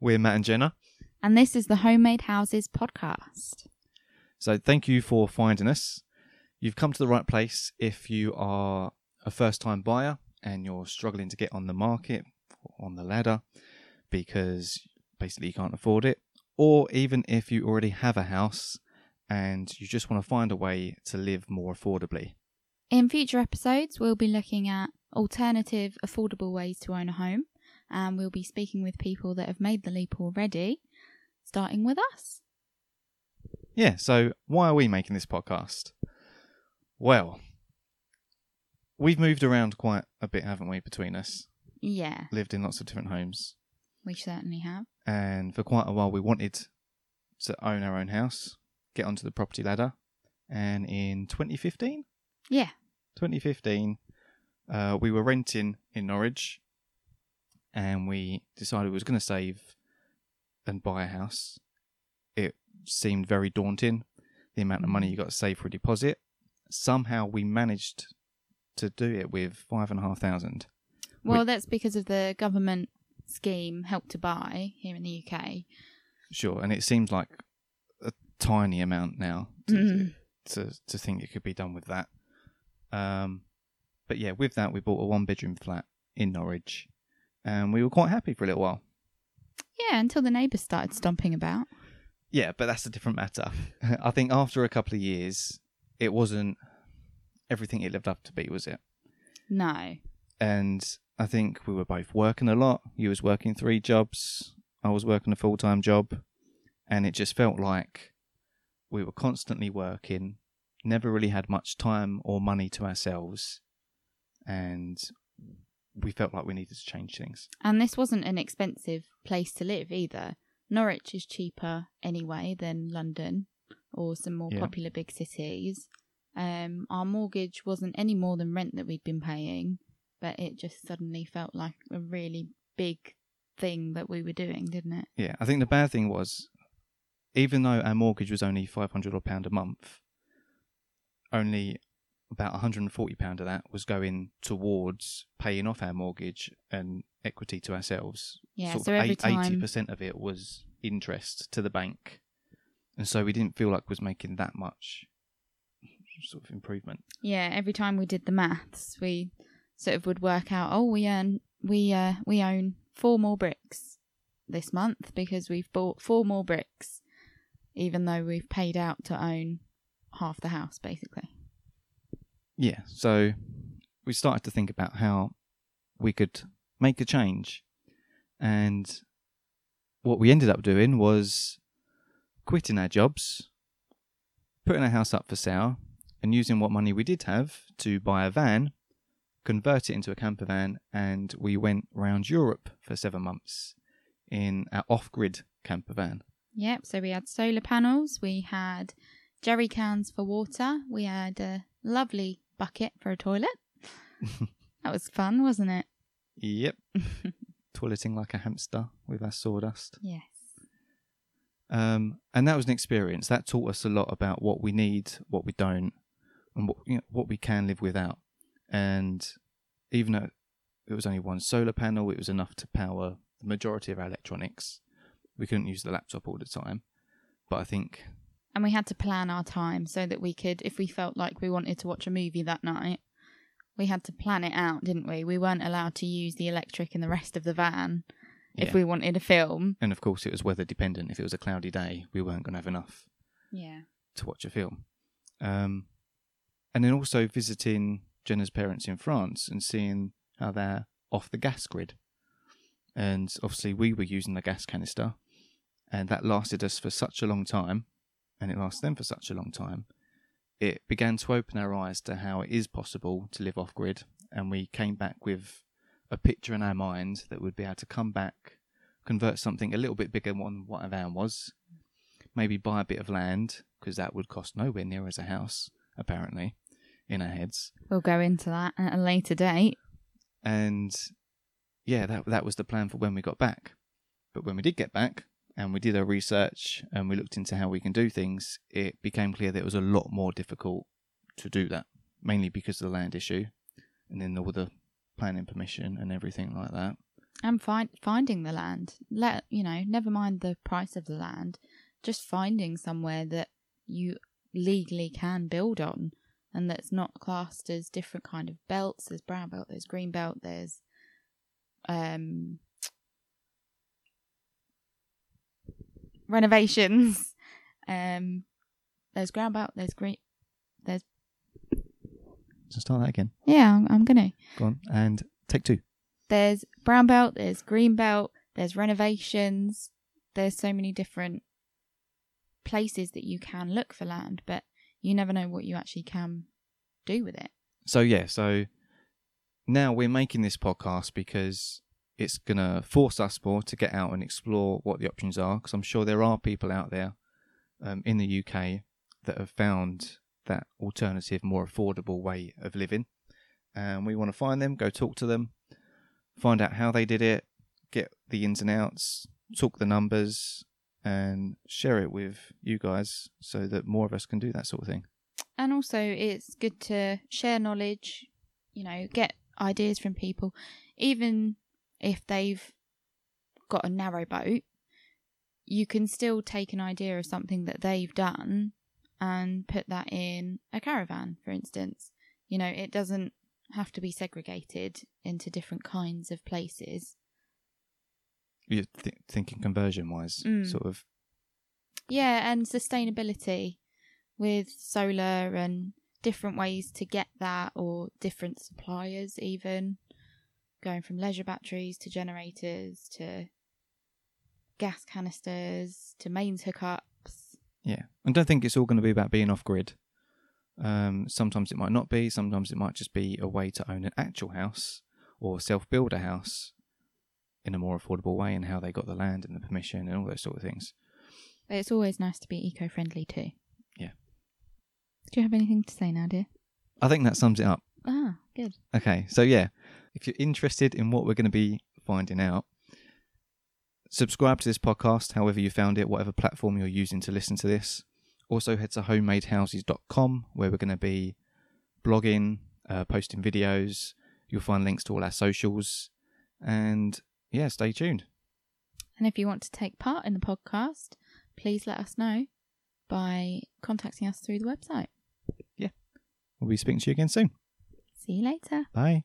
We're Matt and Jenna. And this is the Homemade Houses podcast. So thank you for finding us. You've come to the right place if you are a first time buyer and you're struggling to get on the market, on the ladder, because basically you can't afford it. Or even if you already have a house and you just want to find a way to live more affordably. In future episodes, we'll be looking at alternative, affordable ways to own a home, and we'll be speaking with people that have made the leap already, starting with us. Yeah, so why are we making this podcast? Well, we've moved around quite a bit, haven't we, between us? Yeah, Lived in lots of different homes. we certainly have. And for quite a while, we wanted to own our own house, get onto the property ladder. And in 2015, Yeah, 2015, uh, we were renting in Norwich and we decided we was going to save and buy a house. It seemed very daunting, the amount of money you got to save for a deposit. Somehow we managed to do it with five and a half thousand. well, We- that's because of the government scheme Help to Buy here in the UK. Sure, and it seems like a tiny amount now to, Mm. to to think it could be done with that. Um, but yeah, with that we bought a one bedroom flat in Norwich, and we were quite happy for a little while. Yeah, until the neighbours started stomping about. Yeah, but that's a different matter. I think after a couple of years, it wasn't everything it lived up to be, was it? No. And I think we were both working a lot. You was working three jobs. I was working a full time job, and it just felt like we were constantly working. Never really had much time or money to ourselves, and we felt like we needed to change things. And this wasn't an expensive place to live either. Norwich is cheaper anyway than London or some more Yeah. popular big cities. Um, our mortgage wasn't any more than rent that we'd been paying, but it just suddenly felt like a really big thing that we were doing, didn't it? Yeah, I think the bad thing was, even though our mortgage was only five hundred or pound a month, only about one hundred and forty pound of that was going towards paying off our mortgage and equity to ourselves. Yeah, sort so every time- percent of it was interest to the bank, and so we didn't feel like we was making that much sort of improvement. Yeah, every time we did the maths, we sort of would work out, oh, we earn, we uh, we own four more bricks this month because we've bought four more bricks, even though we've paid out to own half the house, basically. Yeah, so we started to think about how we could make a change. And what we ended up doing was quitting our jobs, putting our house up for sale, and using what money we did have to buy a van, convert it into a camper van, and we went round Europe for seven months in our off grid camper van. Yep. So we had solar panels, we had jerry cans for water, we had a lovely bucket for a toilet. that was fun, wasn't it? Yep. Toileting like a hamster with our sawdust. Yes. Um, and that was an experience that taught us a lot about what we need, what we don't, and what you know, what we can live without. And even though it was only one solar panel, it was enough to power the majority of our electronics. We couldn't use the laptop all the time, but I think And we had to plan our time so that we could, if we felt like we wanted to watch a movie that night, we had to plan it out, didn't we? We weren't allowed to use the electric in the rest of the van if yeah. we wanted a film. and of course it was weather dependent. If it was a cloudy day, we weren't going to have enough Yeah. to watch a film. Um, and then also visiting Jenna's parents in France and seeing how they're off the gas grid. And obviously, we were using the gas canister, and that lasted us for such a long time, and it lasted them for such a long time. It began to open our eyes to how it is possible to live off grid, and we came back with a picture in our mind that would be able to come back, convert something a little bit bigger than what our van was, maybe buy a bit of land because that would cost nowhere near as a house, apparently, in our heads. We'll go into that at a later date. And yeah, that that was the plan for when we got back. But when we did get back and we did our research and we looked into how we can do things, it became clear that it was a lot more difficult to do that, mainly because of the land issue, and then all the planning permission and everything like that. and find finding the land. Let you know, never mind the price of the land, just finding somewhere that you legally can build on and that's not classed as different kind of belts. There's brown belt, there's green belt, there's um renovations. Um there's ground belt, there's green there's So start that again. yeah, I'm, I'm gonna. Go on. And take two. There's brown belt, there's green belt, there's renovations. There's so many different places that you can look for land, but you never know what you actually can do with it. So yeah, so now we're making this podcast because it's gonna force us more to get out and explore what the options are. Because I'm sure there are people out there um, in the UK that have found that alternative, more affordable way of living, and we want to find them, go talk to them, find out how they did it, get the ins and outs, talk the numbers, and share it with you guys so that more of us can do that sort of thing. And also, it's good to share knowledge, you know, get ideas from people, even if they've got a narrow boat. You can still take an idea of something that they've done and put that in a caravan, for instance. You know, it doesn't have to be segregated into different kinds of places. You're th- thinking conversion wise, Mm. sort of Yeah, and sustainability with solar and different ways to get that, or different suppliers, even going from leisure batteries to generators to gas canisters to mains hookups. Yeah, and don't think it's all going to be about being off grid. Um, sometimes it might not be. Sometimes it might just be a way to own an actual house or self build a house in a more affordable way, and how they got the land and the permission and all those sort of things. It's always nice to be eco friendly too. Yeah. Do you have anything to say now, dear? I think that sums it up. Ah, good. Okay, so yeah, if you're interested in what we're going to be finding out, subscribe to this podcast, however you found it, whatever platform you're using to listen to this. Also, head to homemadehouses.com where we're going to be blogging, uh, posting videos. You'll find links to all our socials. And yeah, stay tuned. And if you want to take part in the podcast, please let us know by contacting us through the website. Yeah. We'll be speaking to you again soon. See you later. Bye.